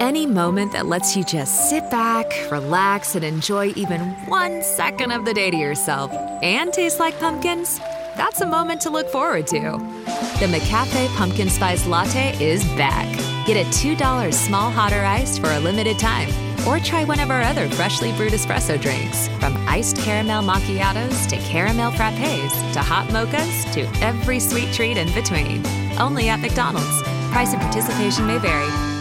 Any moment that lets you just sit back, relax, and enjoy even one second of the day to yourself and taste like pumpkins, that's a moment to look forward to. The McCafe Pumpkin Spice Latte is back. Get a $2 small hot or iced for a limited time. Or try one of our other freshly brewed espresso drinks, from iced caramel macchiatos to caramel frappes to hot mochas to every sweet treat in between. Only at McDonald's. Price and participation may vary.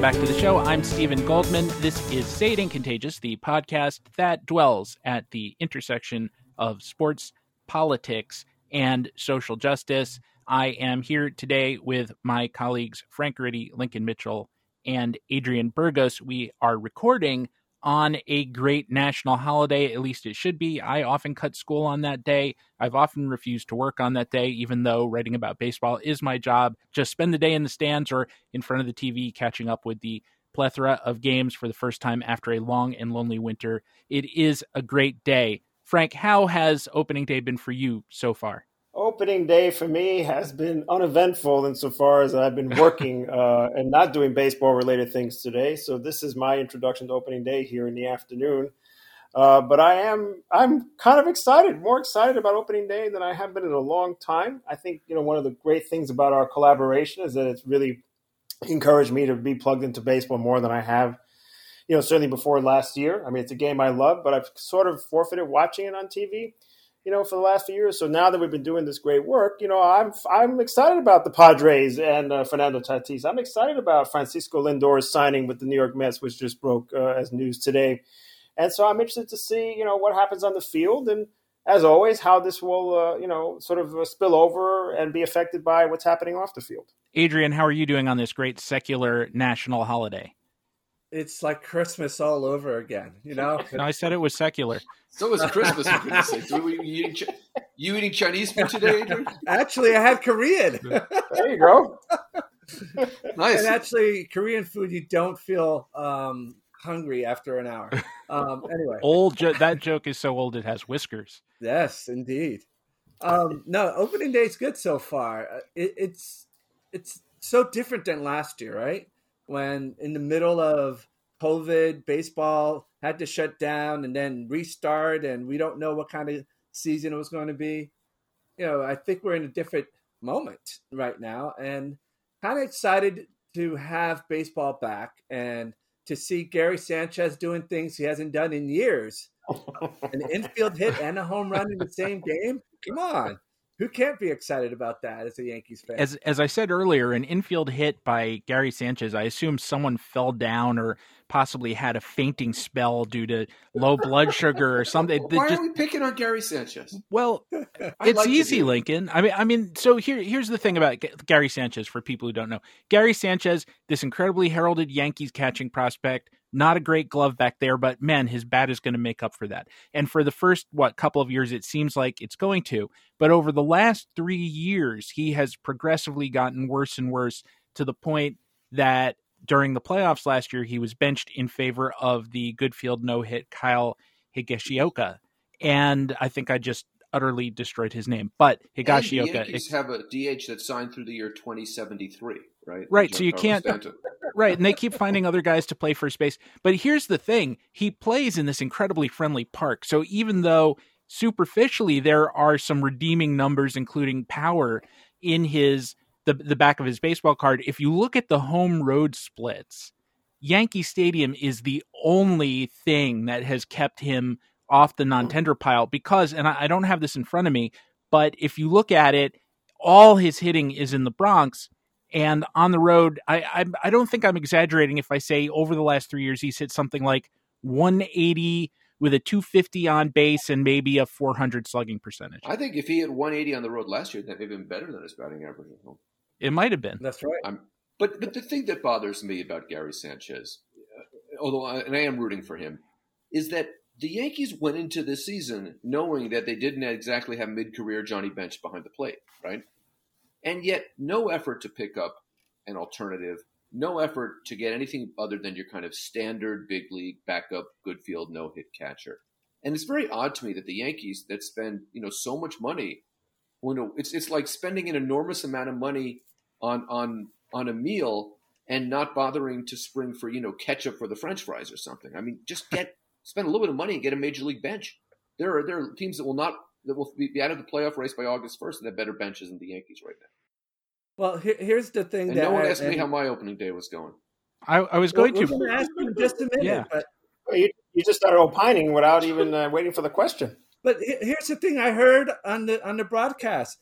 Welcome back to the show. I'm Steven Goldman. This is Sading Contagious, the podcast that dwells at the intersection of sports, politics, and social justice. I am here today with my colleagues Frank Guridy, Lincoln Mitchell, and Adrian Burgos. We are recording on a great national holiday, at least it should be. I often cut school on that day. I've often refused to work on that day, even though writing about baseball is my job. Just spend the day in the stands or in front of the TV catching up with the plethora of games for the first time after a long and lonely winter. It is a great day. Frank, how has opening day been for you so far? Opening day for me has been uneventful insofar as I've been working uh, and not doing baseball related things today. So this is my introduction to opening day here in the afternoon. Uh, but I am I'm kind of excited, more excited about opening day than I have been in a long time. I think you know one of the great things about our collaboration is that it's really encouraged me to be plugged into baseball more than I have. You know, certainly before last year. I mean, it's a game I love, but I've sort of forfeited watching it on TV you know, for the last few years. So now that we've been doing this great work, you know, I'm I'm excited about the Padres and uh, Fernando Tatis. I'm excited about Francisco Lindor's signing with the New York Mets, which just broke uh, as news today. And so I'm interested to see, you know, what happens on the field, and as always, how this will, uh, you know, sort of uh, spill over and be affected by what's happening off the field. Adrian, how are you doing on this great secular national holiday? It's like Christmas all over again, you know. no, I said it was secular. So it was Christmas. For goodness sake, you, you, eating, you eating Chinese food today? Adrian? Actually, I had Korean. there you go. nice. And actually, Korean food, you don't feel um, hungry after an hour. Um, anyway, old jo- that joke is so old it has whiskers. Yes, indeed. Um, no, opening day is good so far. It, it's it's so different than last year, right? When in the middle of COVID, baseball had to shut down and then restart, and we don't know what kind of season it was going to be. You know, I think we're in a different moment right now, and kind of excited to have baseball back and to see Gary Sanchez doing things he hasn't done in years. An infield hit and a home run in the same game. Come on who can't be excited about that as a Yankees fan? As as I said earlier, an infield hit by Gary Sanchez. I assume someone fell down or possibly had a fainting spell due to low blood sugar or something. Why just, are we picking on Gary Sanchez? Well, it's like easy, Lincoln. I mean, I mean, so here here's the thing about Gary Sanchez for people who don't know. Gary Sanchez, this incredibly heralded Yankees catching prospect not a great glove back there, but man, his bat is going to make up for that. And for the first, what, couple of years, it seems like it's going to. But over the last three years, he has progressively gotten worse and worse to the point that during the playoffs last year, he was benched in favor of the good field no hit Kyle Higashioka. And I think I just utterly destroyed his name. But Higashioka. And the Yankees have a DH that signed through the year 2073, right? Right. So you can't. Right. And they keep finding other guys to play first base. But here's the thing he plays in this incredibly friendly park. So even though superficially there are some redeeming numbers, including power in his. The, the back of his baseball card. If you look at the home road splits, Yankee Stadium is the only thing that has kept him off the non-tender pile because, and I, don't have this in front of me, but if you look at it, all his hitting is in the Bronx. And on the road, I, I, I don't think I'm exaggerating if I say over the last three years he's hit something like 180 with a 250 on base and maybe a 400 slugging percentage. I think if he had 180 on the road last year, that would have been better than his batting average at home. It might have been. That's right. I'm, but but the thing that bothers me about Gary Sanchez, uh, although I, and I am rooting for him, is that the Yankees went into this season knowing that they didn't exactly have mid-career Johnny Bench behind the plate, right? And yet, no effort to pick up an alternative. No effort to get anything other than your kind of standard big league backup, good field, no hit catcher. And it's very odd to me that the Yankees that spend you know so much money, you know, it's it's like spending an enormous amount of money on on on a meal and not bothering to spring for you know ketchup for the French fries or something. I mean, just get spend a little bit of money and get a major league bench. There are there are teams that will not that will be out of the playoff race by August first and have better benches than the Yankees right now. Well, here, here's the thing And that no one I- asked me how my opening day was going. I, I was Well, going we're to. ask you in just a minute, Yeah. but You, you just started opining without even uh, waiting for the question. But here's the thing I heard on the on the broadcast,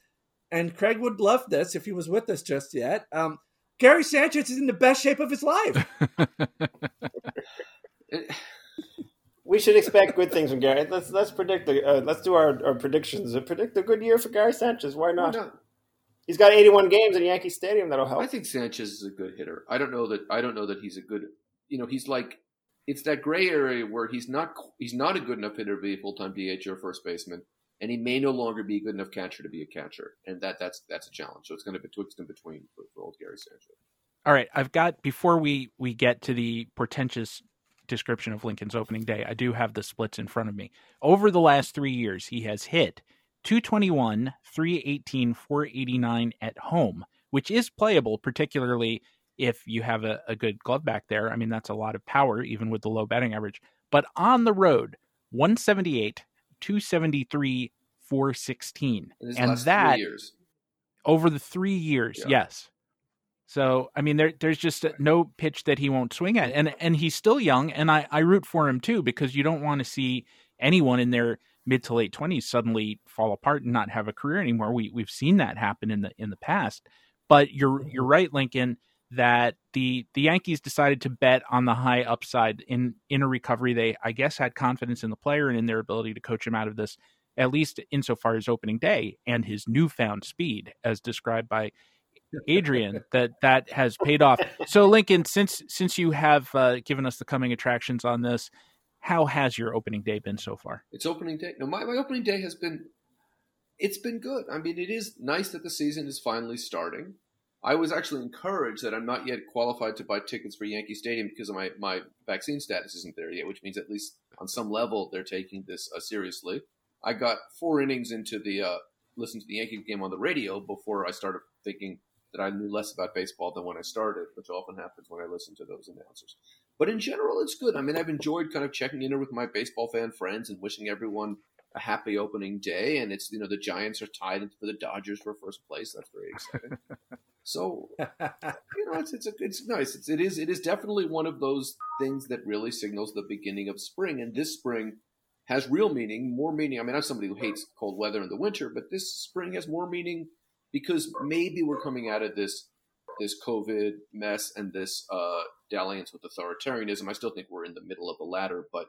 and Craig would love this if he was with us just yet. Um, Gary Sanchez is in the best shape of his life. We should expect good things from Gary. Let's let's predict the uh, let's do our, our predictions. Predict a good year for Gary Sanchez. Why not? no, He's got 81 games in Yankee Stadium. That'll help. I think Sanchez is a good hitter. I don't know that. I don't know that he's a good. You know, he's like it's that gray area where he's not he's not a good enough hitter to be a full time DH or first baseman, and he may no longer be a good enough catcher to be a catcher, and that that's that's a challenge. So it's going to be betwixt and between for, for old Gary Sanchez. All right, I've got before we we get to the portentous description of Lincoln's opening day, I do have the splits in front of me. Over the last 3 years, he has hit 221, 318, 489 at home, which is playable particularly if you have a, a good glove back there. I mean, that's a lot of power even with the low batting average. But on the road, 178, 273, 416. And that over the three years, Yeah. yes. So I mean, there there's just no pitch that he won't swing at, and and he's still young, and I I root for him too because you don't want to see anyone in their mid to late twenties suddenly fall apart and not have a career anymore. We we've seen that happen in the in the past, but you're you're right, Lincoln, that the the Yankees decided to bet on the high upside in in a recovery. They I guess had confidence in the player and in their ability to coach him out of this, at least insofar as opening day and his newfound speed, as described by Adrian that that has paid off. So Lincoln, since since you have uh, given us the coming attractions on this, how has your opening day been so far? it's opening day. No, my, my opening day has been it's been good. I mean, it is nice that the season is finally starting. I was actually encouraged that I'm not yet qualified to buy tickets for Yankee Stadium because my, my vaccine status isn't there yet, which means at least on some level they're taking this uh, seriously. I got four innings into the uh, listen to the Yankees game on the radio before I started thinking that I knew less about baseball than when I started, which often happens when I listen to those announcers. But in general, it's good. I mean, I've enjoyed kind of checking in with my baseball fan friends and wishing everyone a happy opening day. And it's you know the Giants are tied for the Dodgers for first place. That's very exciting. so you know, it's it's a, it's nice. It's, it is it is definitely one of those things that really signals the beginning of spring. And this spring has real meaning, more meaning. I mean, I'm somebody who hates cold weather in the winter, but this spring has more meaning because maybe we're coming out of this this COVID mess and this uh, dalliance with authoritarianism. I still think we're in the middle of the latter, but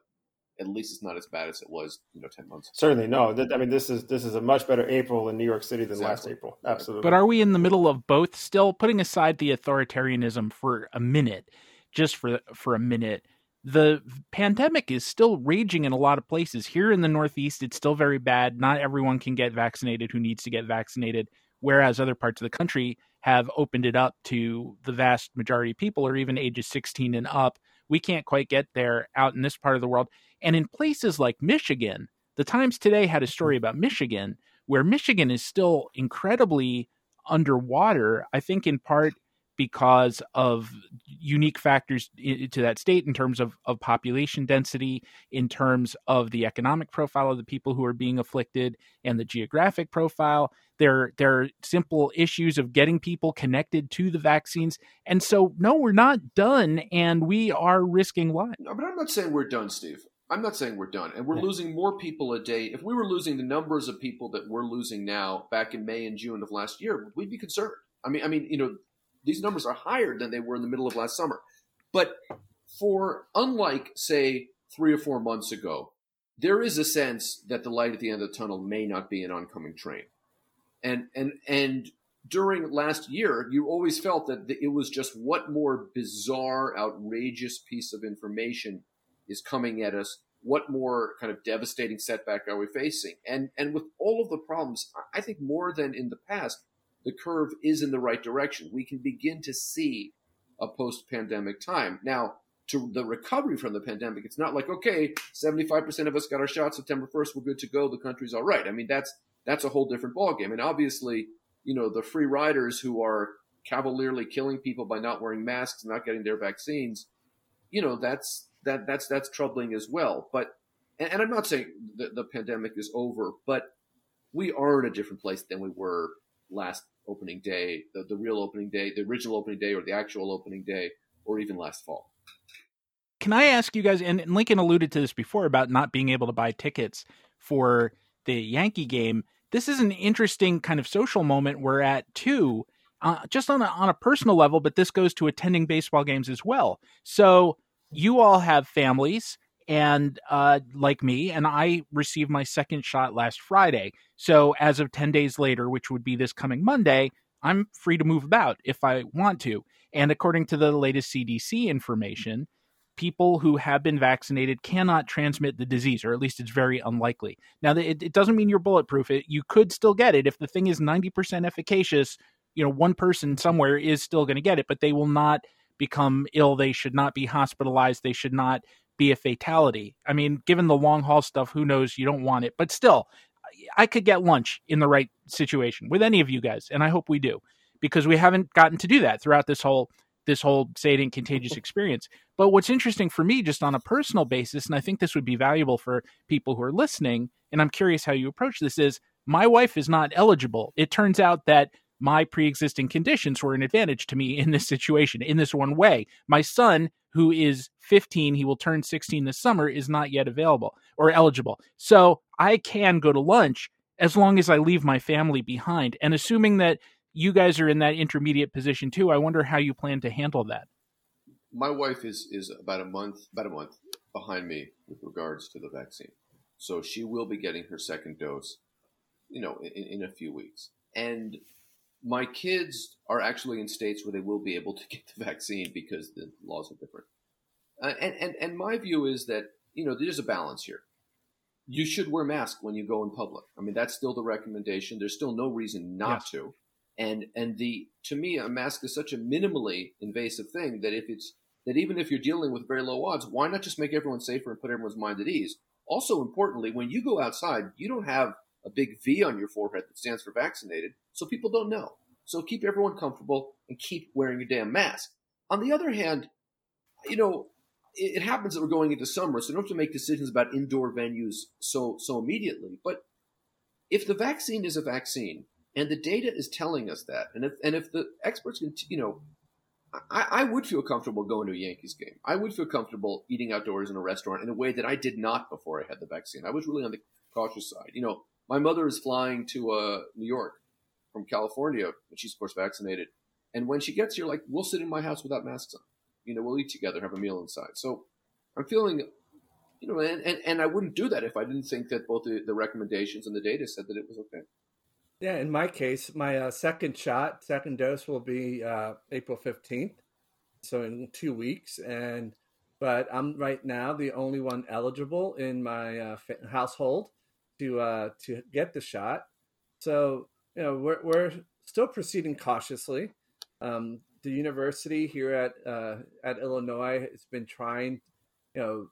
at least it's not as bad as it was, you know, ten months. ago. Certainly, no. I mean, this is this is a much better April in New York City than last April. Absolutely. But are we in the middle of both still? Putting aside the authoritarianism for a minute, just for for a minute, the pandemic is still raging in a lot of places. Here in the Northeast, it's still very bad. Not everyone can get vaccinated who needs to get vaccinated, whereas other parts of the country have opened it up to the vast majority of people, or even ages 16 and up. We can't quite get there out in this part of the world. And in places like Michigan, the Times today had a story about Michigan where Michigan is still incredibly underwater, I think in part because of unique factors to that state in terms of, of population density, in terms of the economic profile of the people who are being afflicted, and the geographic profile. There, there are simple issues of getting people connected to the vaccines. And so, no, we're not done, and we are risking lives. No, but I'm not saying we're done, Steve. I'm not saying we're done. And we're Yeah. losing more people a day. If we were losing the numbers of people that we're losing now back in May and June of last year, we'd be concerned. I mean, I mean, you know, these numbers are higher than they were in the middle of last summer. But for unlike, say, three or four months ago, there is a sense that the light at the end of the tunnel may not be an oncoming train. And and and during last year, you always felt that it was just what more bizarre, outrageous piece of information is coming at us. What more kind of devastating setback are we facing? And and with all of the problems, I think more than in the past, the curve is in the right direction. We can begin to see a post-pandemic time. Now, to the recovery from the pandemic, it's not like okay, 75% of us got our shot September 1st, we're good to go, the country's all right. I mean, that's that's a whole different ballgame. And obviously, you know, the free riders who are cavalierly killing people by not wearing masks, not getting their vaccines, you know, that's that that's that's troubling as well. But and, and I'm not saying the, the pandemic is over, but we are in a different place than we were last opening day, the, the real opening day, the original opening day, or the actual opening day, or even last fall. Can I ask you guys? And Lincoln alluded to this before about not being able to buy tickets for the Yankee game. This is an interesting kind of social moment we're at too, uh, just on a, on a personal level. But this goes to attending baseball games as well. So you all have families and uh, like me, and I received my second shot last Friday. So as of 10 days later, which would be this coming Monday, I'm free to move about if I want to. And according to the latest CDC information, people who have been vaccinated cannot transmit the disease, or at least it's very unlikely. Now, it, it doesn't mean you're bulletproof. It, you could still get it. If the thing is 90% efficacious, you know, one person somewhere is still going to get it, but they will not become ill. They should not be hospitalized. They should not be a fatality. I mean, given the long haul stuff, who knows? You don't want it. But still, I could get lunch in the right situation with any of you guys, and I hope we do because we haven't gotten to do that throughout this whole this whole say contagious experience. But what's interesting for me, just on a personal basis, and I think this would be valuable for people who are listening, and I'm curious how you approach this, is my wife is not eligible. It turns out that my pre-existing conditions were an advantage to me in this situation in this one way my son who is 15 he will turn 16 this summer is not yet available or eligible. So i can go to lunch as long as i leave my family behind. And assuming that you guys are in that intermediate position too i wonder how you plan to handle that. My wife is is about a month about a month behind me with regards to the vaccine. So she will be getting her second dose you know in, in a few weeks. And my kids are actually in states where they will be able to get the vaccine because the laws are different. Uh, and, and, and my view is that, you know, there's a balance here. You should wear masks when you go in public. I mean, that's still the recommendation. There's still no reason not yes. to. And, and the, to me, a mask is such a minimally invasive thing that if it's, that even if you're dealing with very low odds, why not just make everyone safer and put everyone's mind at ease? Also, importantly, when you go outside, you don't have a big V on your forehead that stands for vaccinated, so people don't know. So keep everyone comfortable and keep wearing your damn mask. On the other hand, you know, it, happens that we're going into summer, so you don't have to make decisions about indoor venues so so immediately. But if the vaccine is a vaccine and the data is telling us that, and if and if the experts can, you know, I, I, would feel comfortable going to a Yankees game. I would feel comfortable eating outdoors in a restaurant in a way that I did not before I had the vaccine. I was really on the cautious side. You know, my mother is flying to uh, New York from California, and she's of course vaccinated. And when she gets here, like we'll sit in my house without masks on. You know, we'll eat together, have a meal inside. So I'm feeling, you know, and, and, and I wouldn't do that if I didn't think that both the, the recommendations and the data said that it was okay. Yeah, in my case, my uh, second shot, second dose will be uh, April 15th. So in two weeks. And, but I'm right now the only one eligible in my uh, household to uh, to get the shot. So you know we're we're still proceeding cautiously. Um, the university here at uh, at Illinois has been trying, you know,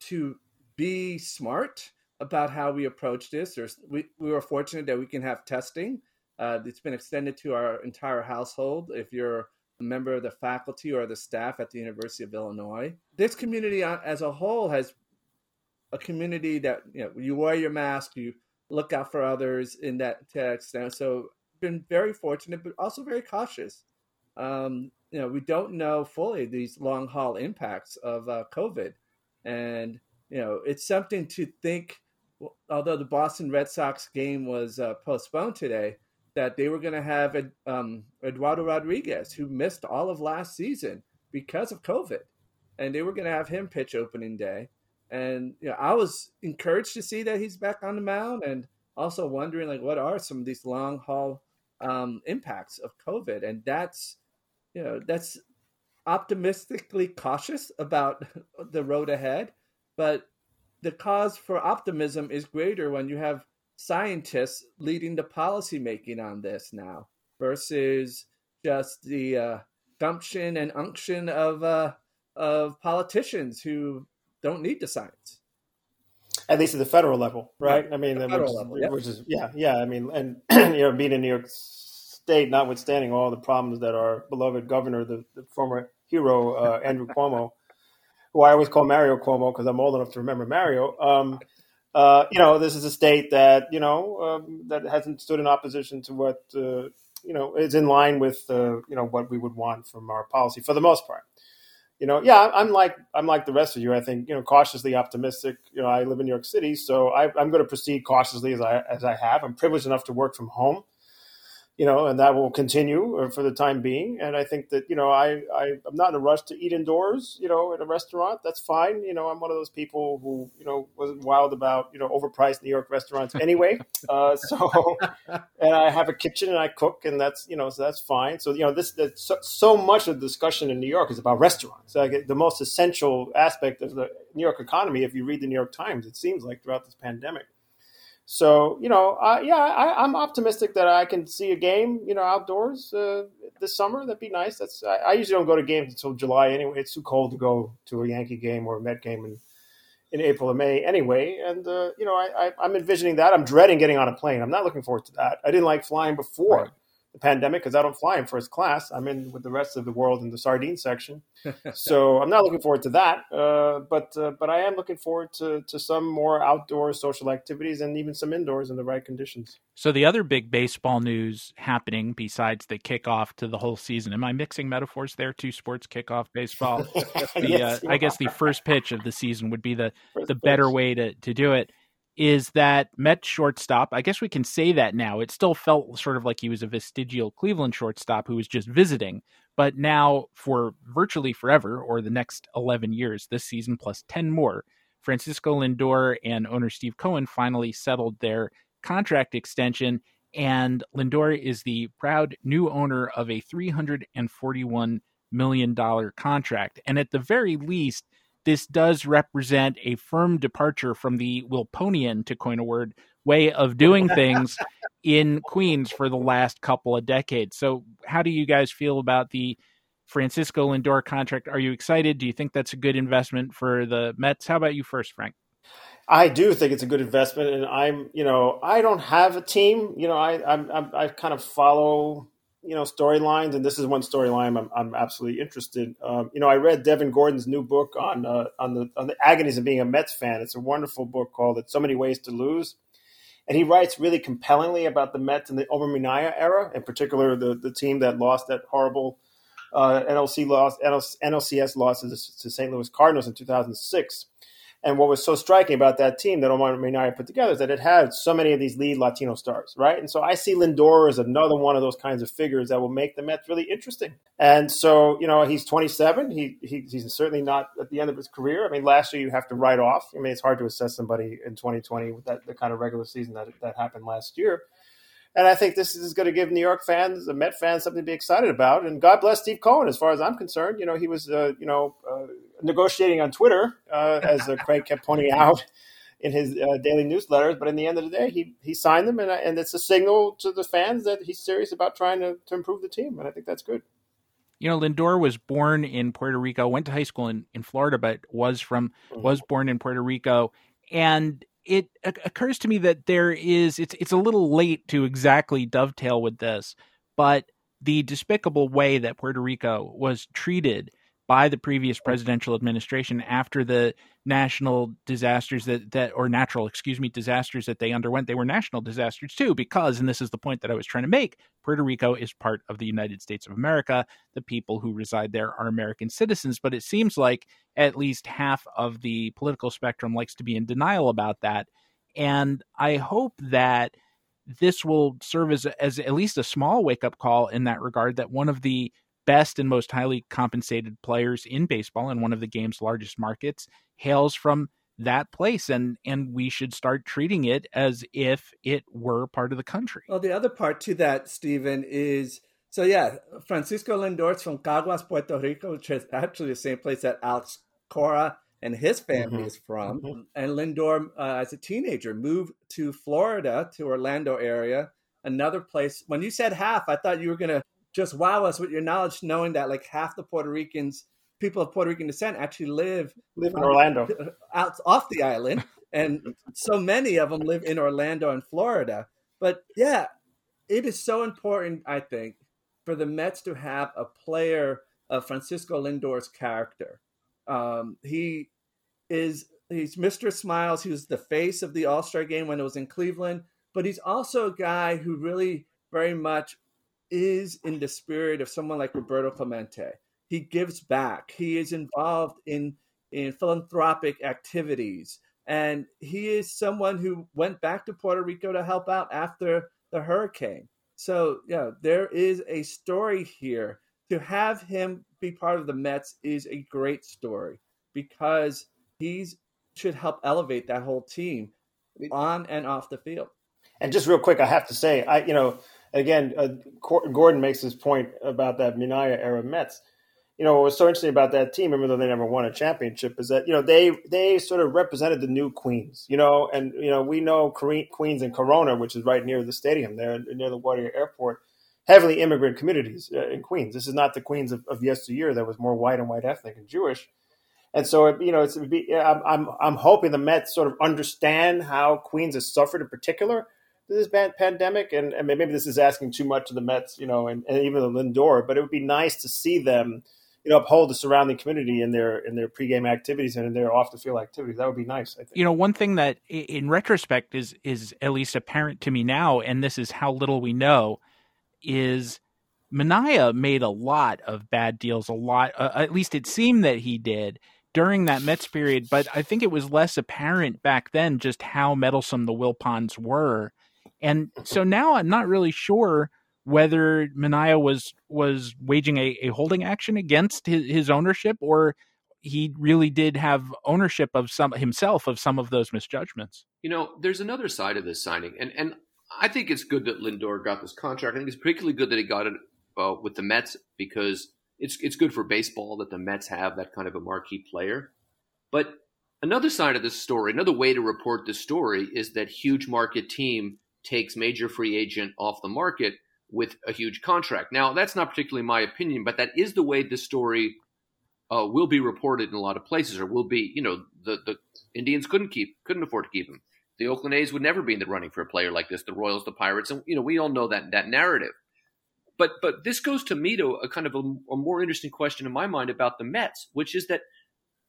to be smart about how we approach this. There's we we were fortunate that we can have testing. Uh, it's been extended to our entire household. If you're a member of the faculty or the staff at the University of Illinois, this community as a whole has a community that you know you wear your mask, you look out for others in that text. And so been very fortunate, but also very cautious. Um, you know, we don't know fully these long haul impacts of uh, COVID, and you know, it's something to think. Although the Boston Red Sox game was uh, postponed today, that they were going to have um, Eduardo Rodriguez, who missed all of last season because of COVID, and they were going to have him pitch opening day. And you know, I was encouraged to see that he's back on the mound, and also wondering like what are some of these long haul um, impacts of COVID, and that's you know that's optimistically cautious about the road ahead, but the cause for optimism is greater when you have scientists leading the policy making on this now. versus just the uh, gumption and unction of uh, of politicians who don't need the science. At least at the federal level, right? right. I mean, which, level, yeah. which is yeah, yeah. I mean, and you know, being in New York State, notwithstanding all the problems that our beloved governor, the, the former hero uh, Andrew Cuomo, who I always call Mario Cuomo because I'm old enough to remember Mario. Um, uh, you know, this is a state that you know um, that hasn't stood in opposition to what uh, you know is in line with uh, you know what we would want from our policy for the most part. You know, yeah, I'm like I'm like the rest of you. I think you know cautiously optimistic. You know, I live in New York City, so I, I'm going to proceed cautiously as I as I have. I'm privileged enough to work from home you know, and that will continue uh, for the time being. And I think that you know, I, I am not in a rush to eat indoors, you know, at a restaurant. That's fine. You know, I'm one of those people who you know wasn't wild about you know overpriced New York restaurants anyway. uh, so, and I have a kitchen and I cook, and that's you know, so that's fine. So you know, this so, so much of the discussion in New York is about restaurants. Like the most essential aspect of the New York economy. If you read the New York Times, it seems like throughout this pandemic. So you know, uh, yeah, I, am optimistic that I can see a game, you know, outdoors uh, this summer. That'd be nice. That's I, I, usually don't go to games until July anyway. It's too cold to go to a Yankee game or a Met game in in April or May anyway. And uh, you know, I, I, am envisioning that. I'm dreading getting on a plane. I'm not looking forward to that. I didn't like flying before. Right the pandemic because I don't fly in first class. I'm in with the rest of the world in the sardine section, so I'm not looking forward to that. Uh, but uh, but I am looking forward to to some more outdoor social activities and even some indoors in the right conditions. So the other big baseball news happening besides the kickoff to the whole season. Am I mixing metaphors there? Two sports kickoff baseball. the, yes, uh, I guess the first pitch of the season would be the first the pitch. better way to to do it is that Met shortstop, I guess we can say that now. It still felt sort of like he was a vestigial Cleveland shortstop who was just visiting. But now, for virtually forever, or the next 11 years, this season plus 10 more, Francisco Lindor and owner Steve Cohen finally settled their contract extension. And Lindor is the proud new owner of a $341 million contract. And at the very least, this does represent a firm departure from the Wilponian, to coin a word, way of doing things in Queens for the last couple of decades. So, how do you guys feel about the Francisco Lindor contract? Are you excited? Do you think that's a good investment for the Mets? How about you first, Frank? I do think it's a good investment, and I'm, you know, I don't have a team. You know, I, I'm, I'm I kind of follow you know storylines, and this is one storyline I'm, I'm absolutely interested. Um, you know, I read Devin Gordon's new book on uh, on the on the agonies of being a Mets fan. It's a wonderful book called "It's So Many Ways to Lose," and he writes really compellingly about the Mets in the Omar Minaya era, in particular the the team that lost that horrible uh, NLC loss NLCS losses to St. Louis Cardinals in 2006. And what was so striking about that team that Omar Minaya put together is that it had so many of these lead Latino stars, right? And so I see Lindor as another one of those kinds of figures that will make the Mets really interesting. And so, you know, he's 27. He, he he's certainly not at the end of his career. I mean, last year you have to write off. I mean, it's hard to assess somebody in 2020 with that the kind of regular season that that happened last year. And I think this is going to give New York fans, the Met fans, something to be excited about. And God bless Steve Cohen, as far as I'm concerned. You know, he was, uh, you know, uh, negotiating on Twitter, uh, as uh, Craig kept pointing out in his uh, daily newsletters. But in the end of the day, he he signed them, and and it's a signal to the fans that he's serious about trying to, to improve the team, and I think that's good. You know, Lindor was born in Puerto Rico, went to high school in, in Florida, but was from mm-hmm. was born in Puerto Rico, and it occurs to me that there is it's it's a little late to exactly dovetail with this, but the despicable way that Puerto Rico was treated by the previous presidential administration after the national disasters that, that or natural excuse me disasters that they underwent. They were national disasters too because and this is the point that I was trying to make Puerto Rico is part of the United States of America. The people who reside there are American citizens but it seems like at least half of the political spectrum likes to be in denial about that. And I hope that this will serve as, as at least a small wake up call in that regard that one of the best and most highly compensated players in baseball in one of the game's largest markets hails from that place and and we should start treating it as if it were part of the country. Well, the other part to that, Steven, is so yeah, Francisco Lindor's from Caguas, Puerto Rico, which is actually the same place that Alex Cora and his family mm-hmm. is from. Mm-hmm. And Lindor, uh, as a teenager, moved to Florida, to Orlando area, another place. When you said half, I thought you were going to just wow us with your knowledge, knowing that like half the Puerto Ricans, people of Puerto Rican descent, actually live live in Orlando, out off the island, and so many of them live in Orlando and Florida. But yeah, it is so important, I think, for the Mets to have a player of Francisco Lindor's character. Um, he is he's Mr. Smiles. He was the face of the All Star game when it was in Cleveland, but he's also a guy who really very much is in the spirit of someone like Roberto Clemente. He gives back. He is involved in in philanthropic activities, and he is someone who went back to Puerto Rico to help out after the hurricane. So yeah, there is a story here. To have him be part of the Mets is a great story because he should help elevate that whole team on and off the field. And just real quick, I have to say, I you know again, uh, Gordon makes this point about that Minaya era Mets. You know, what was so interesting about that team, even though they never won a championship, is that you know they they sort of represented the new Queens. You know, and you know we know Queens and Corona, which is right near the stadium there, near LaGuardia Airport, heavily immigrant communities uh, in Queens. This is not the Queens of, of yesteryear that was more white and white ethnic and Jewish. And so, you know, it's, I'm, I'm, I'm hoping the Mets sort of understand how Queens has suffered in particular this pandemic, and, and, maybe this is asking too much of the Mets, you know, and, and, even the Lindor. But it would be nice to see them, you know, uphold the surrounding community in their in their pregame activities and in their off the field activities. That would be nice. I think. You know, one thing that, in retrospect, is is at least apparent to me now, and this is how little we know, is Minaya made a lot of bad deals. A lot, uh, at least it seemed that he did during that Mets period. But I think it was less apparent back then just how meddlesome the Wilpons were and so now I'm not really sure whether Minaya was was waging a, a holding action against his, his ownership or he really did have ownership of some himself of some of those misjudgments. You know, there's another side of this signing, and and I think it's good that Lindor got this contract. I think it's particularly good that he got it uh, with the Mets because it's it's good for baseball that the Mets have that kind of a marquee player. But another side of this story, another way to report this story, is that huge market team takes major free agent off the market with a huge contract. Now, that's not particularly my opinion, but that is the way the story uh, will be reported in a lot of places, or will be. You know, the the Indians couldn't keep, couldn't afford to keep him. The Oakland A's would never be in the running for a player like this. The Royals, the Pirates, and you know, we all know that that narrative. But but this goes to me to a kind of a, a more interesting question in my mind about the Mets, which is that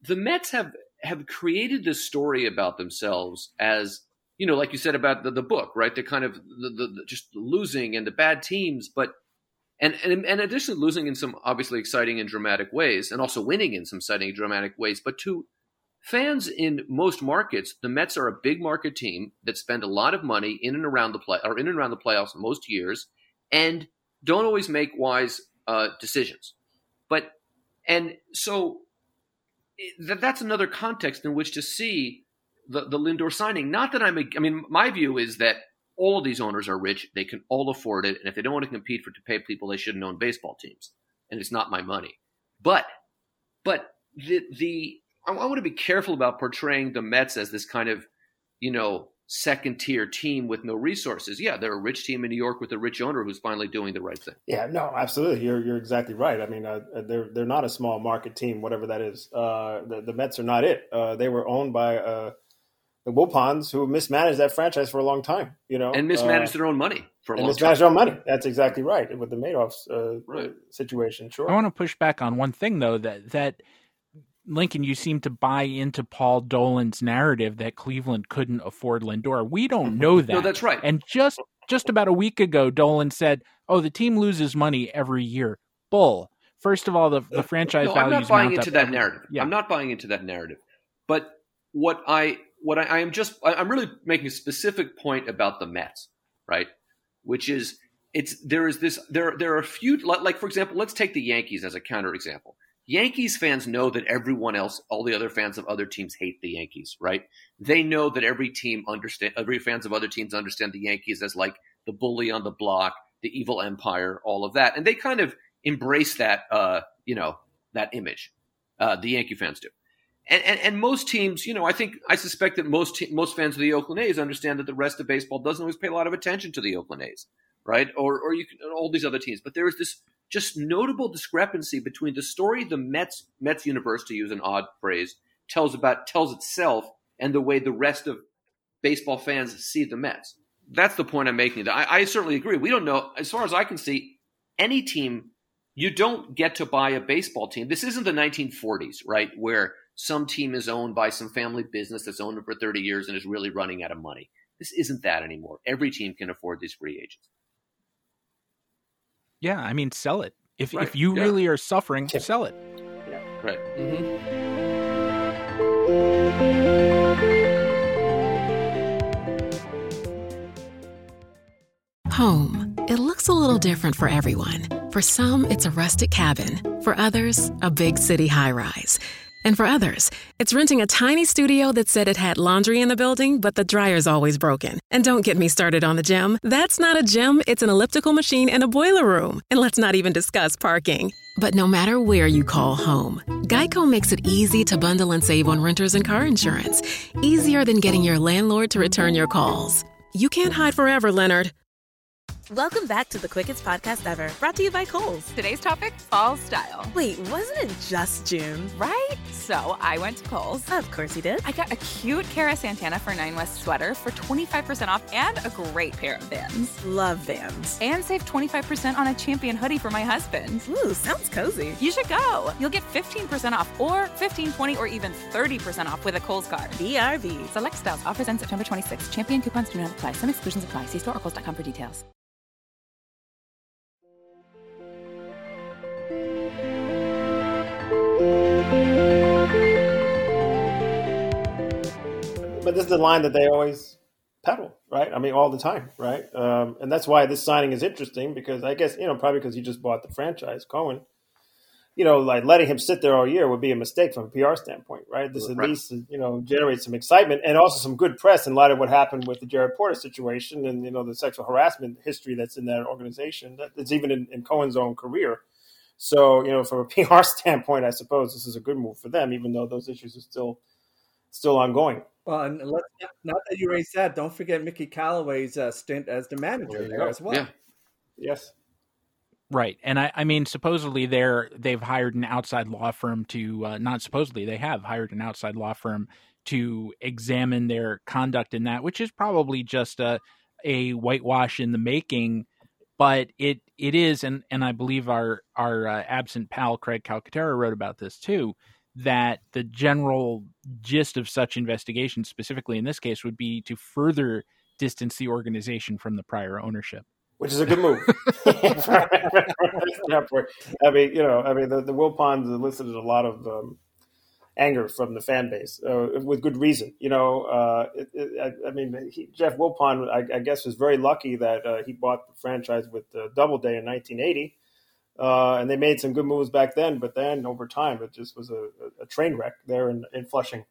the Mets have have created this story about themselves as you know, like you said about the, the book, right? The kind of the, the, the just losing and the bad teams, but and, and and additionally losing in some obviously exciting and dramatic ways, and also winning in some exciting dramatic ways. But to fans in most markets, the Mets are a big market team that spend a lot of money in and around the play or in and around the playoffs most years, and don't always make wise uh, decisions. But and so that that's another context in which to see the, the Lindor signing. Not that I'm, a, I mean, my view is that all of these owners are rich. They can all afford it. And if they don't want to compete for to pay people, they shouldn't own baseball teams. And it's not my money. But, but the, the, I, I want to be careful about portraying the Mets as this kind of, you know, second tier team with no resources. Yeah, they're a rich team in New York with a rich owner who's finally doing the right thing. Yeah, no, absolutely. You're you're exactly right. I mean, uh, they're they're not a small market team, whatever that is. Uh, the, the Mets are not it. Uh, they were owned by uh, the Wilpons who mismanaged that franchise for a long time, you know, and mismanaged uh, their own money for a and long mismanaged time. their own money. That's exactly right with the Madoff's uh, right. situation. Sure. I want to push back on one thing though that that Lincoln, you seem to buy into Paul Dolan's narrative that Cleveland couldn't afford Lindor. We don't know that. no, that's right. And just just about a week ago, Dolan said, "Oh, the team loses money every year." Bull. First of all, the the franchise no, values. I'm not buying into that every, narrative. Yeah. I'm not buying into that narrative. But what I what I, I am just I'm really making a specific point about the Mets, right? Which is it's there is this there there are a few like for example, let's take the Yankees as a counterexample. Yankees fans know that everyone else, all the other fans of other teams hate the Yankees, right? They know that every team understand every fans of other teams understand the Yankees as like the bully on the block, the evil empire, all of that. And they kind of embrace that uh, you know, that image. Uh, the Yankee fans do. And, and, and most teams, you know, I think I suspect that most te- most fans of the Oakland A's understand that the rest of baseball doesn't always pay a lot of attention to the Oakland A's. right? Or or you can all these other teams. But there is this just notable discrepancy between the story the Mets Mets universe, to use an odd phrase, tells about tells itself and the way the rest of baseball fans see the Mets. That's the point I'm making. I, I certainly agree. We don't know, as far as I can see, any team. You don't get to buy a baseball team. This isn't the 1940s, right, where some team is owned by some family business that's owned it for 30 years and is really running out of money. This isn't that anymore. Every team can afford these free agents. Yeah, I mean, sell it. If right. if you yeah. really are suffering, yeah. sell it. Yeah. Right. Mm-hmm. Home. It looks a little different for everyone. For some, it's a rustic cabin. For others, a big city high rise. And for others, it's renting a tiny studio that said it had laundry in the building, but the dryer's always broken. And don't get me started on the gym. That's not a gym, it's an elliptical machine and a boiler room. And let's not even discuss parking. But no matter where you call home, Geico makes it easy to bundle and save on renters and car insurance. Easier than getting your landlord to return your calls. You can't hide forever, Leonard. Welcome back to the quickest podcast ever, brought to you by Kohl's. Today's topic fall style. Wait, wasn't it just June? Right? So I went to Kohl's. Of course you did. I got a cute Cara Santana for Nine West sweater for 25% off and a great pair of Vans. Love Vans. And save 25% on a champion hoodie for my husband. Ooh, sounds cozy. You should go. You'll get 15% off or 15, 20, or even 30% off with a Kohl's card. BRB. Select styles. Offers end September 26th. Champion coupons do not apply. Some exclusions apply. See store or Kohl's.com for details. But this is the line that they always peddle, right? I mean, all the time, right? Um, and that's why this signing is interesting because I guess you know probably because he just bought the franchise, Cohen. You know, like letting him sit there all year would be a mistake from a PR standpoint, right? This at right. least you know generates some excitement and also some good press in light of what happened with the Jared Porter situation and you know the sexual harassment history that's in that organization. That's even in, in Cohen's own career. So, you know, from a PR standpoint, I suppose this is a good move for them, even though those issues are still still ongoing. Well, and let's, not that you raised that, don't forget Mickey Callaway's uh, stint as the manager there, as well. Yeah. Yes. Right, and I, I mean, supposedly they're they've hired an outside law firm to uh, not supposedly they have hired an outside law firm to examine their conduct in that, which is probably just a a whitewash in the making but it it is, and and I believe our our uh, absent pal Craig Calcaterra wrote about this too. That the general gist of such investigations, specifically in this case, would be to further distance the organization from the prior ownership which is a good move. I mean, you know, I mean, the, the Wilpons elicited a lot of um, anger from the fan base uh, with good reason. You know, uh, it, it, I, I, mean, he, Jeff Wilpon, I, I, guess, was very lucky that uh, he bought the franchise with Doubleday in 1980. Uh, and they made some good moves back then, but then over time, it just was a, a train wreck there in, in Flushing.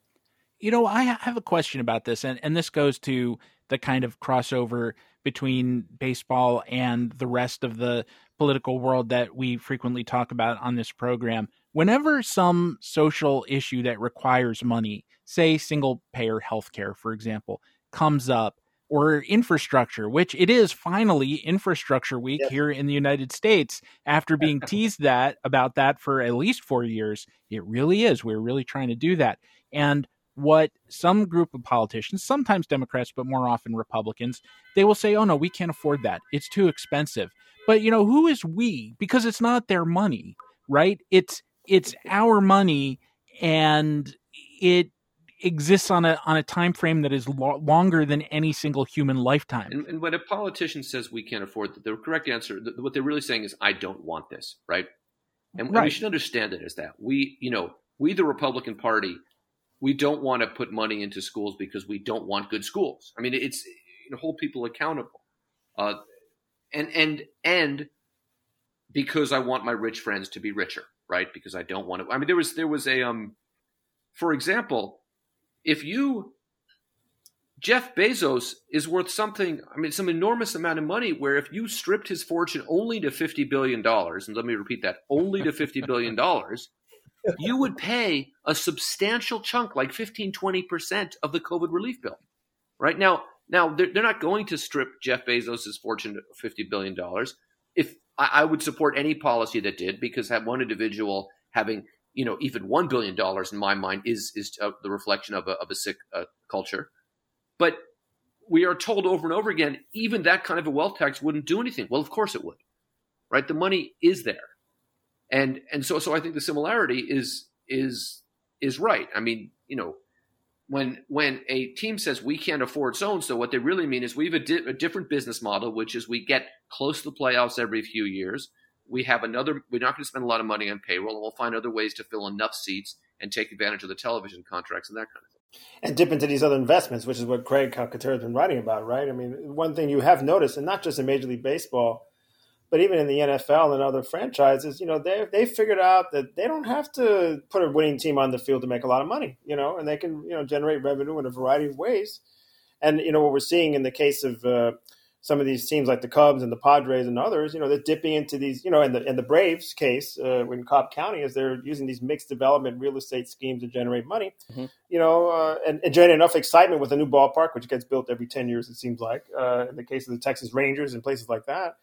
You know, I have a question about this, and, and this goes to the kind of crossover between baseball and the rest of the political world that we frequently talk about on this program whenever some social issue that requires money, say single payer healthcare, for example, comes up, or infrastructure, which it is finally infrastructure week yes. here in the United States after being teased that about that for at least four years. It really is. We're really trying to do that. And what some group of politicians, sometimes Democrats, but more often Republicans, they will say, oh no, we can't afford that. It's too expensive. But you know, who is we? Because it's not their money, right? It's it's our money and it exists on a on a time frame that is lo- longer than any single human lifetime. And, and, when a politician says we can't afford the, the correct answer, the, what they're really saying is I don't want this, right? And, right. we should understand it as that we, you know, we the Republican Party, we don't want to put money into schools because we don't want good schools. I mean, it's you know, hold people accountable, uh, and and and because I want my rich friends to be richer right? Because I don't want to. I mean, there was there was a um, for example, if you Jeff Bezos is worth something. I mean, some enormous amount of money. Where if you stripped his fortune only to fifty billion dollars, and let me repeat that, only to fifty billion dollars, you would pay a substantial chunk, like 15, 20 percent of the COVID relief bill. Right now, Now they're, they're not going to strip Jeff Bezos' fortune of fifty billion dollars. If I, I, would support any policy that did, because have one individual having you know even one billion dollars in my mind is is uh, the reflection of a of a sick uh, culture. But we are told over and over again, even that kind of a wealth tax wouldn't do anything. Well, of course it would, right? The money is there, and and so so I think the similarity is is is right. I mean, you know, when when a team says we can't afford so and so, what they really mean is we have a, di- a, different business model, which is we get close to the playoffs every few years. We have another. We're not going to spend a lot of money on payroll, and we'll find other ways to fill enough seats and take advantage of the television contracts and that kind of thing. And dip into these other investments, which is what Craig Calcaterra has been writing about, right? I mean, one thing you have noticed, and not just in Major League Baseball, but even in the NFL and other franchises, you know, they they figured out that they don't have to put a winning team on the field to make a lot of money, you know, and they can you know generate revenue in a variety of ways. And you know what we're seeing in the case of uh, some of these teams like the Cubs and the Padres and others, you know, they're dipping into these, you know, in the in the Braves case, uh, in Cobb County, is they're using these mixed development real estate schemes to generate money, mm-hmm. you know, uh, and, and, generate enough excitement with a new ballpark, which gets built every ten years, it seems like, uh, in the case of the Texas Rangers and places like that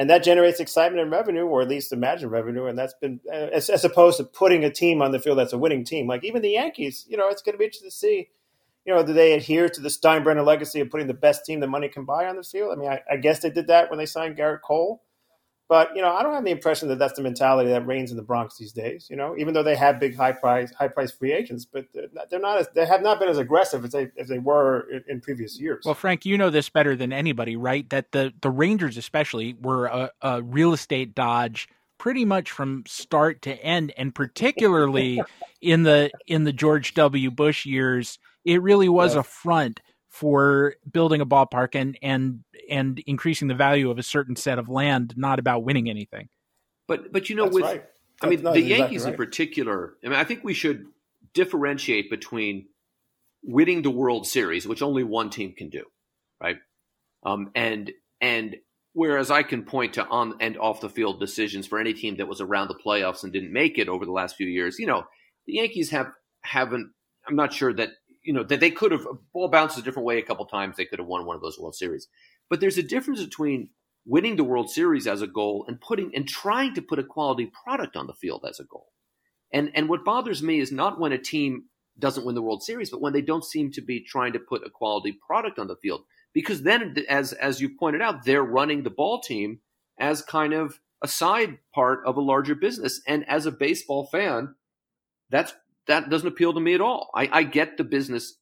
and that generates excitement and revenue, or at least imagined revenue. And that's been as, as, opposed to putting a team on the field that's a winning team. Like even the Yankees, you know, it's going to be interesting to see. You know, do they adhere to the Steinbrenner legacy of putting the best team the money can buy on the field? I mean, I, I guess they did that when they signed Gerrit Cole. But you know, I don't have the impression that that's the mentality that reigns in the Bronx these days. You know, even though they have big, high price, high price free agents, but they're not as they have not been as aggressive as they as they were in, in previous years. Well, Frank, you know this better than anybody, right? That the the Rangers, especially, were a, a real estate dodge pretty much from start to end, and particularly in the in the George W. Bush years, it really was yeah. a front for building a ballpark and and and increasing the value of a certain set of land, not about winning anything. But but you know, That's with right. I mean, the Yankees exactly right. in particular. I mean, I think we should differentiate between winning the World Series, which only one team can do, right? Um, and and whereas I can point to on and off the field decisions for any team that was around the playoffs and didn't make it over the last few years, you know, the Yankees have haven't. I'm not sure that you know that they could have ball bounced a different way a couple times. They could have won one of those World Series, but there's a difference between winning the World Series as a goal and putting and trying to put a quality product on the field as a goal. And and what bothers me is not when a team doesn't win the World Series, but when they don't seem to be trying to put a quality product on the field. Because then, as as you pointed out, they're running the ball team as kind of a side part of a larger business. And as a baseball fan, that's that doesn't appeal to me at all. I, I get the business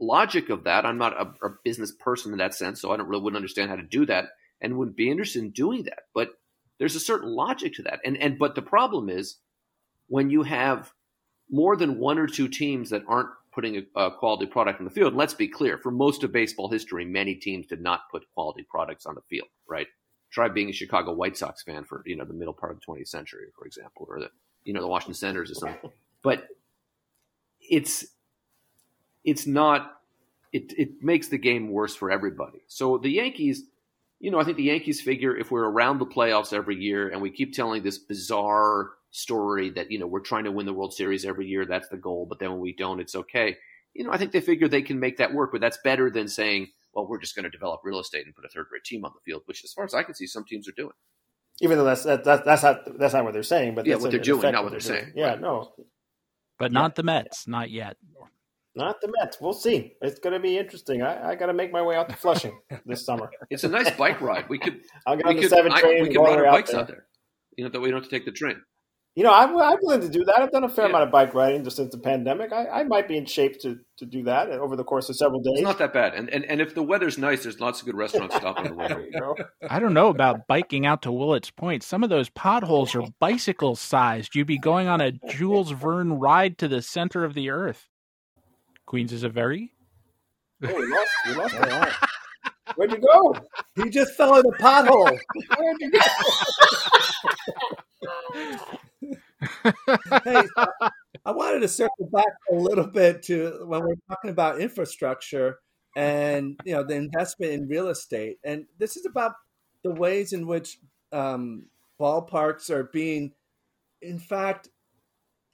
logic of that. I'm not a, a, business person in that sense, so I don't really wouldn't understand how to do that and wouldn't be interested in doing that. But there's a certain logic to that. And and but the problem is when you have more than one or two teams that aren't putting a, a quality product on the field. let's be clear: for most of baseball history, many teams did not put quality products on the field. Right? Try being a Chicago White Sox fan for you know the middle part of the 20th century, for example, or the you know the Washington Senators or something. But it's it's not it it makes the game worse for everybody. So the Yankees, you know, I think the Yankees figure if we're around the playoffs every year and we keep telling this bizarre story that you know we're trying to win the World Series every year, that's the goal. But then when we don't, it's okay. You know, I think they figure they can make that work, but that's better than saying, "Well, we're just going to develop real estate and put a third-rate team on the field," which, as far as I can see, some teams are doing. Even though that's that, that's not that's not what they're saying, but yeah, what they're doing, not what they're, they're saying. Yeah, right. no, but not the Mets, not yet. Not the Mets. We'll see. It's going to be interesting. I, I got to make my way out to Flushing this summer. It's a nice bike ride. We could. I'll get on the could, seven train. I, we could ride our bikes out there. out there. You know that we don't have to take the train. You know, I'm, I'm willing to do that. I've done a fair yeah. amount of bike riding just since the pandemic. I, I might be in shape to, to do that over the course of several days. It's not that bad. And and, and if the weather's nice, there's lots of good restaurants stopping the way. I don't know about biking out to Willets Point. Some of those potholes are bicycle sized. You'd be going on a Jules Verne ride to the center of the earth. Queens is a very. Oh, we lost. We lost. Where'd you go? He just fell in a pothole. Where'd you go? hey, I wanted to circle back a little bit to when we're talking about infrastructure and you know the investment in real estate, and this is about the ways in which um, ballparks are being, in fact,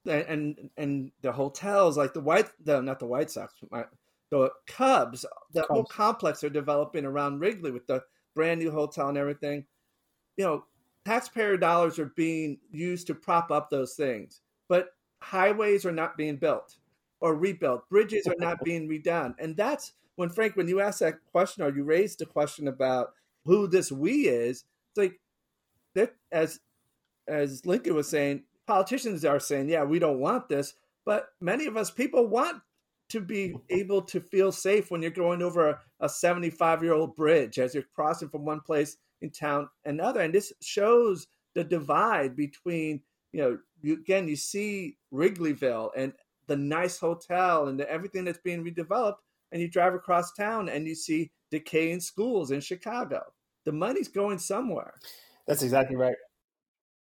and and the hotels like the white, the not the White Sox, the the Cubs, the Cubs. whole complex are developing around Wrigley with the brand new hotel and everything. You know, taxpayer dollars are being used to prop up those things, but highways are not being built or rebuilt. Bridges are not being redone, and that's when Frank, when you asked that question or you raised the question about who this we is, it's like that as as Lincoln was saying, politicians are saying, yeah, we don't want this, but many of us people want to be able to feel safe when you're going over a 75 year old bridge as you're crossing from one place in town and another. And this shows the divide between, you know, you, again, you see Wrigleyville and the nice hotel and the, everything that's being redeveloped, and you drive across town and you see decaying schools in Chicago. The money's going somewhere. That's exactly right.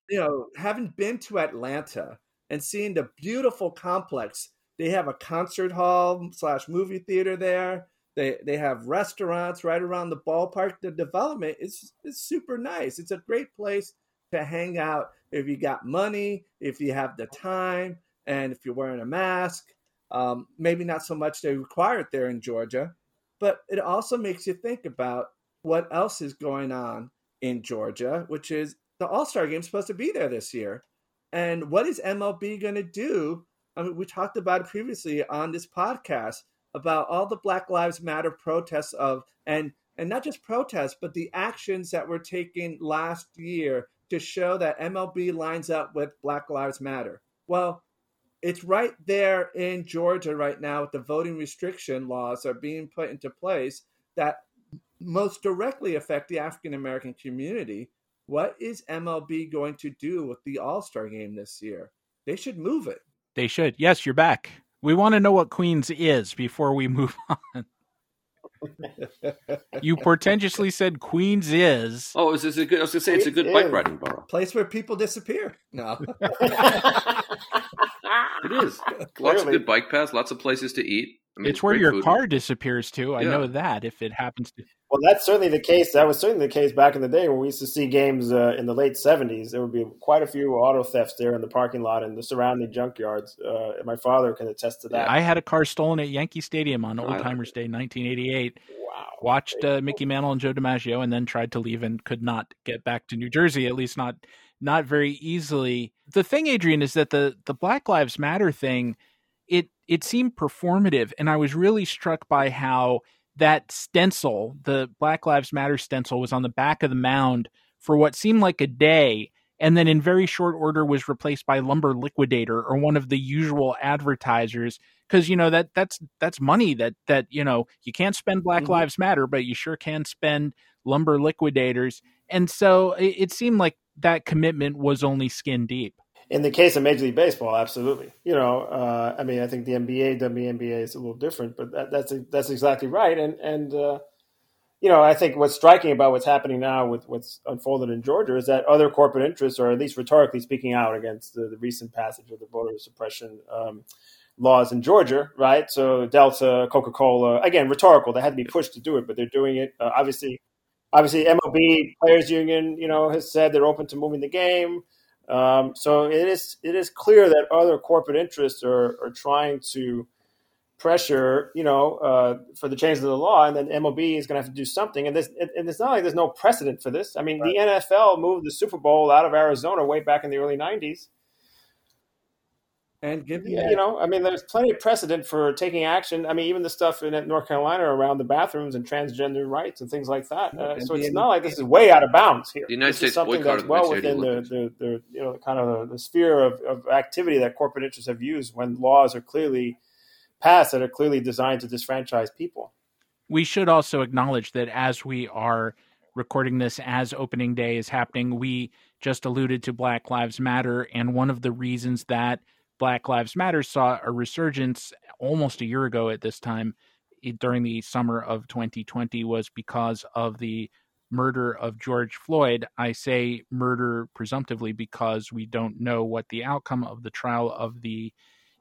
You know, having been to Atlanta and seeing the beautiful complex, they have a concert hall slash movie theater there. They they have restaurants right around the ballpark. The development is is super nice. It's a great place to hang out if you got money, if you have the time, and if you're wearing a mask. Um, maybe not so much they require it there in Georgia, but it also makes you think about what else is going on in Georgia, which is the All Star game supposed to be there this year. And what is MLB going to do? I mean, we talked about it previously on this podcast about all the Black Lives Matter protests of and and not just protests, but the actions that were taken last year to show that MLB lines up with Black Lives Matter. Well, it's right there in Georgia right now with the voting restriction laws are being put into place that most directly affect the African American community. What is MLB going to do with the All Star game this year? They should move it. They should. Yes, you're back. We want to know what Queens is before we move on. you portentously said Queens is. Oh, is this a good? I was gonna say it's a good It bike riding borough. Place where people disappear. No. It is. lots of good bike paths, lots of places to eat. I mean, It's where your food. car disappears to. I Yeah. know that if it happens to. Well, that's certainly the case. That was certainly the case back in the day when we used to see games uh, in the late '70s. There would be quite a few auto thefts there in the parking lot and the surrounding junkyards. Uh, my father can attest to that. I had a car stolen at Yankee Stadium on I Old Timers Day, 1988. wow. Watched uh, Mickey Mantle and Joe DiMaggio, and then tried to leave and could not get back to New Jersey. At least not not very easily. The thing, Adrian, is that the the Black Lives Matter thing, it it seemed performative, and I was really struck by how that stencil, the Black Lives Matter stencil, was on the back of the mound for what seemed like a day, and then in very short order was replaced by Lumber Liquidator or one of the usual advertisers. Because you know that that's that's money that that you know you can't spend Black Mhm. Lives Matter, but you sure can spend Lumber Liquidators, and so it, it seemed like that commitment was only skin deep. In the case of Major League Baseball, absolutely. You know, uh, I mean, I think the NBA, WNBA is a little different, but that, that's that's exactly right. And and uh, you know, I think what's striking about what's happening now with what's unfolded in Georgia is that other corporate interests, are at least rhetorically speaking out against the, the recent passage of the voter suppression um, laws in Georgia, right? So Delta, Coca Cola, again, rhetorical. They had to be pushed to do it, but they're doing it. Uh, obviously, obviously, MLB Players Union, you know, has said they're open to moving the game. Um, so it is it is clear that other corporate interests are, are trying to pressure, you know, uh, for the change of the law, and then MLB is going to have to do something. And this, and it's not like there's no precedent for this. I mean, the NFL moved the Super Bowl out of Arizona way back in the early '90s. And give Yeah, you know, I mean, there's plenty of precedent for taking action. I mean, even the stuff in North Carolina around the bathrooms and transgender rights and things like that. Uh, so it's not like this is way out of bounds here. The United This is something that's well within the, the, the you know kind of the, the sphere of, of activity that corporate interests have used when laws are clearly passed that are clearly designed to disfranchise people. we should also acknowledge that as we are recording this as opening day is happening, we just alluded to Black Lives Matter. And one of the reasons that Black Lives Matter saw a resurgence almost a year ago at this time during the summer of 2020 was because of the murder of George Floyd. I say murder presumptively because we don't know what the outcome of the trial of the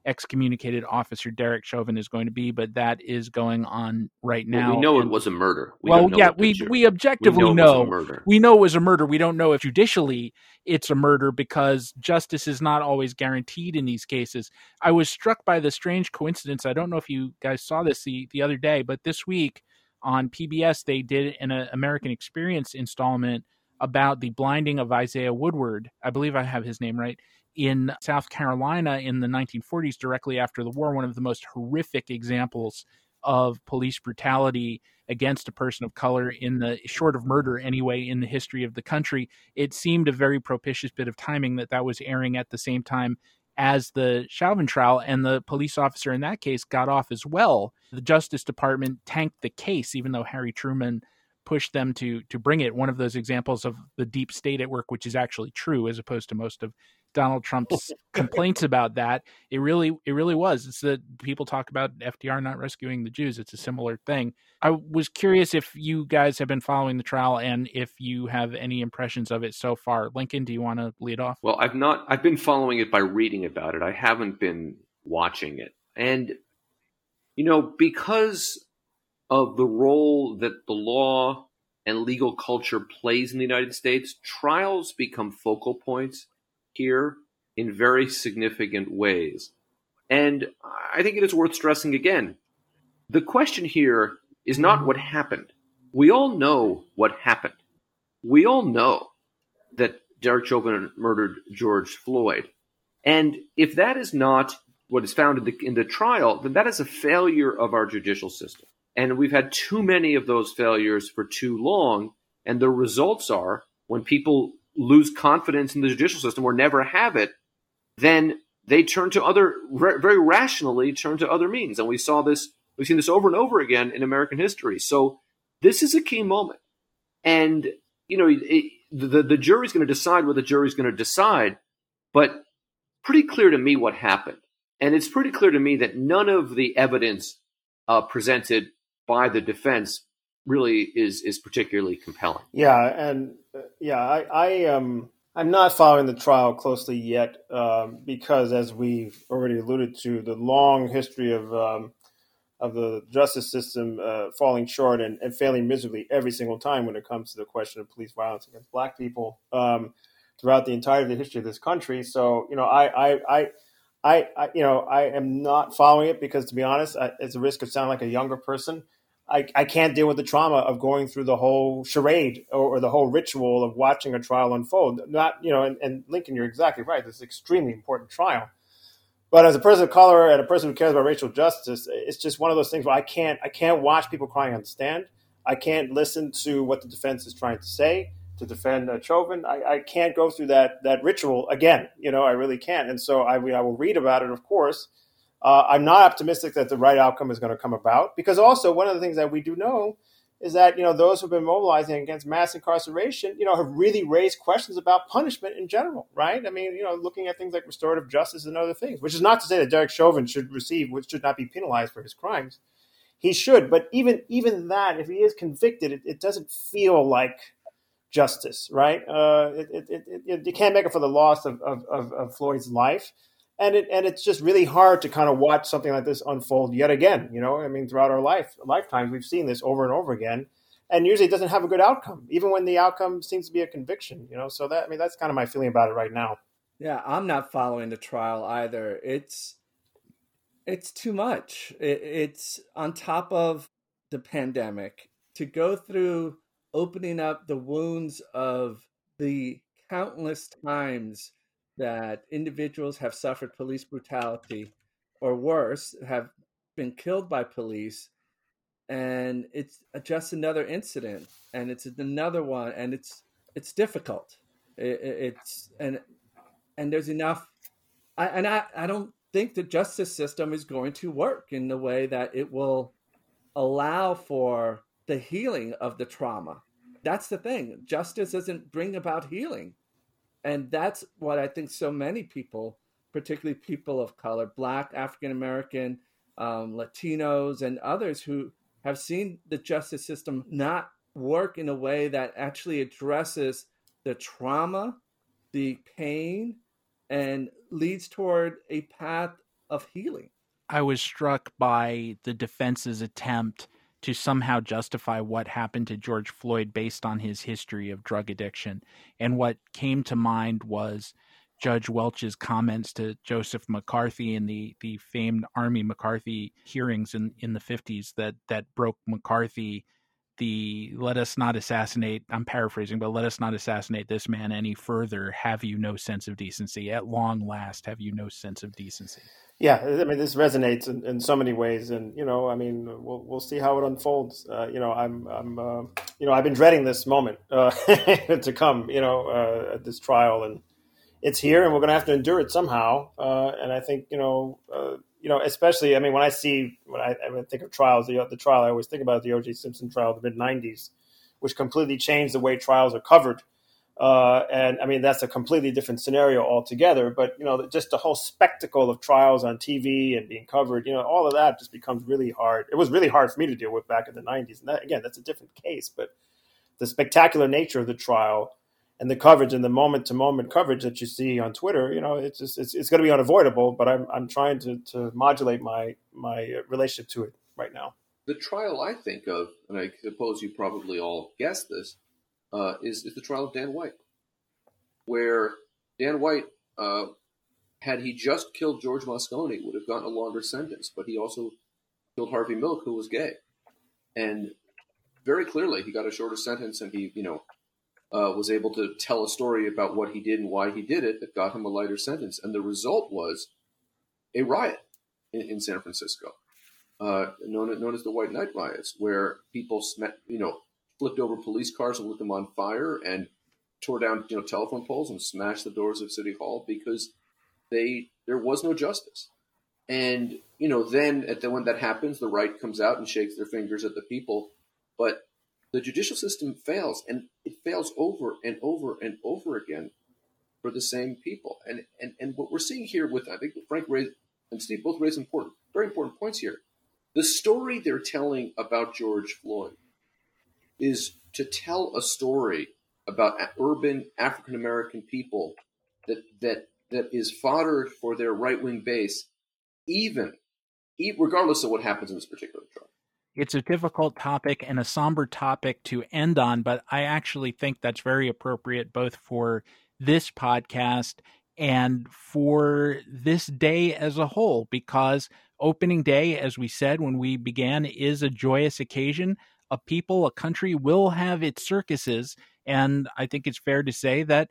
excommunicated officer Derek Chauvin is going to be, but that is going on right now. Well, we know and, it was a murder. We well, yeah, we we objectively we know, know, murder. we know it was a murder. We don't know if judicially it's a murder because justice is not always guaranteed in these cases. I was struck by the strange coincidence. I don't know if you guys saw this the, the other day, but this week on PBS they did an uh, American Experience installment about the blinding of Isaiah Woodward. I believe I have his name right in South Carolina in the 1940s, directly after the war, one of the most horrific examples of police brutality against a person of color in the short of murder anyway in the history of the country. It seemed a very propitious bit of timing that that was airing at the same time as the Chauvin trial and the police officer in that case got off as well. The justice department tanked the case even though Harry Truman pushed them to to bring it. One of those examples of the deep state at work which is actually true as opposed to most of Donald Trump's complaints about that. It really, it really was. It's that people talk about FDR not rescuing the Jews. It's a similar thing. I was curious if you guys have been following the trial and if you have any impressions of it so far. Lincoln, do you want to lead off? Well, I've not. I've been following it by reading about it. I haven't been watching it, and you know, because of the role that the law and legal culture plays in the United States, trials become focal points here in very significant ways. And I think it is worth stressing again the question here is not what happened. We all know what happened. We all know that Derek Chauvin murdered George Floyd. And if that is not what is found in the, in the trial, then that is a failure of our judicial system. And we've had too many of those failures for too long. And the results are when people lose confidence in the judicial system or never have it, then they turn to other very rationally turn to other means. And we saw this, we've seen this over and over again in American history. So this is a key moment. And, you know, it, the, the jury's going to decide what the jury's going to decide, but pretty clear to me what happened. And it's pretty clear to me that none of the evidence uh, presented by the defense really is is particularly compelling. Yeah, and yeah, I, I um I'm not following the trial closely yet um, because, as we've already alluded to, the long history of um, of the justice system uh, falling short and, and, failing miserably every single time when it comes to the question of police violence against Black people um, throughout the entirety of the history of this country. So, you know, I, I, I I, I, you know, I am not following it because, to be honest, I, it's a risk of sounding like a younger person. I, I can't deal with the trauma of going through the whole charade or, or, the whole ritual of watching a trial unfold. Not, you know, and, and Lincoln, you're exactly right. This is extremely important trial. But as a person of color and a person who cares about racial justice, it's just one of those things where I can't I can't watch people crying on the stand. I can't listen to what the defense is trying to say to defend uh, Chauvin. I, I can't go through that that ritual again. You know, I really can't. And so I, I will read about it, of course uh, I'm not optimistic that the right outcome is going to come about because also one of the things that we do know is that you know those who've been mobilizing against mass incarceration, you know, have really raised questions about punishment in general, right? I mean, you know, looking at things like restorative justice and other things, which is not to say that Derek Chauvin should receive, which should not be penalized for his crimes. He should, but even even that, if he is convicted, it, it doesn't feel like justice, right? Uh, it, it, it, you can't make it for the loss of, of, of Floyd's life and it and it's just really hard to kind of watch something like this unfold yet again. You know, I mean, throughout our life lifetimes, we've seen this over and over again, and usually it doesn't have a good outcome, even when the outcome seems to be a conviction. You know, so that I mean, that's kind of my feeling about it right now. Yeah, I'm not following the trial either. It's it's too much. It, it's on top of the pandemic to go through opening up the wounds of the countless times that individuals have suffered police brutality or worse, have been killed by police. And it's just another incident, and it's another one, and it's it's difficult. It, it's and and there's enough. I, and I, I don't think the justice system is going to work in the way that it will allow for the healing of the trauma. That's the thing. Justice doesn't bring about healing and that's what I think so many people, particularly people of color, Black, African American, um, Latinos, and others who have seen the justice system not work in a way that actually addresses the trauma, the pain, and leads toward a path of healing. I was struck by the defense's attempt to somehow justify what happened to George Floyd based on his history of drug addiction. And what came to mind was Judge Welch's comments to Joseph McCarthy in the, the famed Army McCarthy hearings in, in the 50s that, that broke McCarthy the let us not assassinate i'm paraphrasing but let us not assassinate this man any further have you no sense of decency at long last have you no sense of decency yeah, I mean, this resonates in, in so many ways, and you know, I mean, we'll we'll see how it unfolds. Uh, you know, I'm I'm uh, you know I've been dreading this moment uh, to come. You know, uh, at this trial, and it's here, and we're going to have to endure it somehow. Uh, and I think you know, uh, you know, especially I mean, when I see when I, I think of trials, the the trial I always think about the O.J. Simpson trial, the mid '90s, which completely changed the way trials are covered. Uh, and I mean, that's a completely different scenario altogether. But, you know, just the whole spectacle of trials on TV and being covered, you know, all of that just becomes really hard. It was really hard for me to deal with back in the 90s. And that, again, that's a different case. But the spectacular nature of the trial and the coverage and the moment to moment coverage that you see on Twitter, you know, it's just, it's, it's going to be unavoidable. But I'm, I'm trying to, to modulate my, my relationship to it right now. The trial I think of, and I suppose you probably all guessed this, uh, is, is the trial of Dan White, where Dan White, uh, had he just killed George Moscone, would have gotten a longer sentence, but he also killed Harvey Milk, who was gay, and very clearly he got a shorter sentence, and he, you know, uh, was able to tell a story about what he did and why he did it that got him a lighter sentence, and the result was a riot in, in San Francisco, uh, known, known as the White Night riots, where people, you know, flipped over police cars and lit them on fire and tore down you know telephone poles and smashed the doors of city hall because they there was no justice. And you know then at the when that happens the right comes out and shakes their fingers at the people. But the judicial system fails and it fails over and over and over again for the same people and and, and what we're seeing here with i think frank raised and steve both raised important very important points here the story they're telling about george floyd is to tell a story about urban African American people that that that is fodder for their right wing base, even regardless of what happens in this particular trial. It's a difficult topic and a somber topic to end on, but I actually think that's very appropriate both for this podcast and for this day as a whole, because opening day, as we said when we began, is a joyous occasion a people, a country will have its circuses. And I think it's fair to say that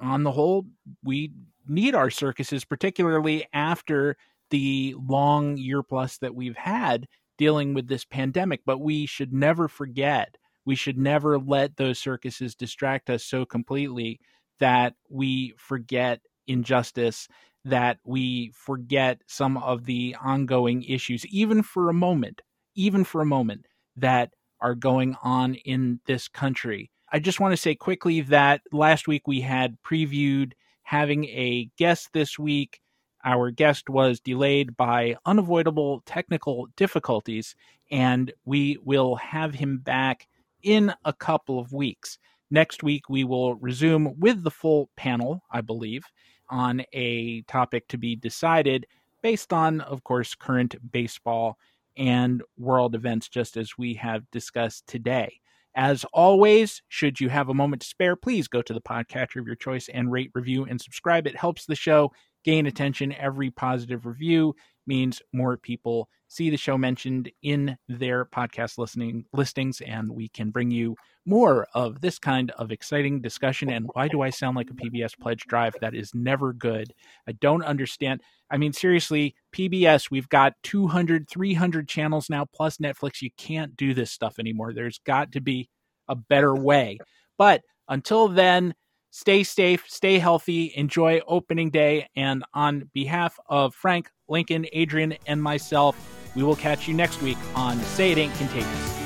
on the whole, we need our circuses, particularly after the long year plus that we've had dealing with this pandemic. But we should never forget, we should never let those circuses distract us so completely that we forget injustice, that we forget some of the ongoing issues, even for a moment, even for a moment, that are going on in this country. I just want to say quickly that last week we had previewed having a guest this week. Our guest was delayed by unavoidable technical difficulties, and we will have him back in a couple of weeks. Next week, we will resume with the full panel, I believe, on a topic to be decided based on, of course, current baseball and world events, just as we have discussed today. As always, should you have a moment to spare, please go to the podcatcher of your choice and rate, review, and subscribe. It helps the show gain attention. Every positive review means more people see the show mentioned in their podcast listening listings, and we can bring you more of this kind of exciting discussion. And why do I sound like a PBS pledge drive? That is never good. I don't understand. I mean, seriously, PBS, we've got 200, 300 channels now, plus Netflix. You can't do this stuff anymore. There's got to be a better way. But until then, stay safe, stay healthy, enjoy opening day. And on behalf of Frank, Lincoln, Adrian, and myself, we will catch you next week on Say It Ain't Contagious.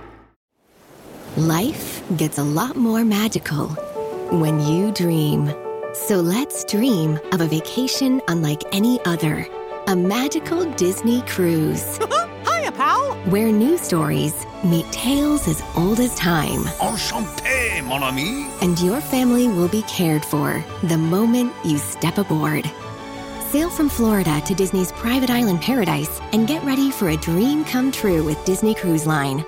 Life gets a lot more magical when you dream. So let's dream of a vacation unlike any other. A magical Disney cruise. Hiya, pal! Where new stories meet tales as old as time. Enchanté, mon ami! And your family will be cared for the moment you step aboard. Sail from Florida to Disney's private island paradise and get ready for a dream come true with Disney Cruise Line.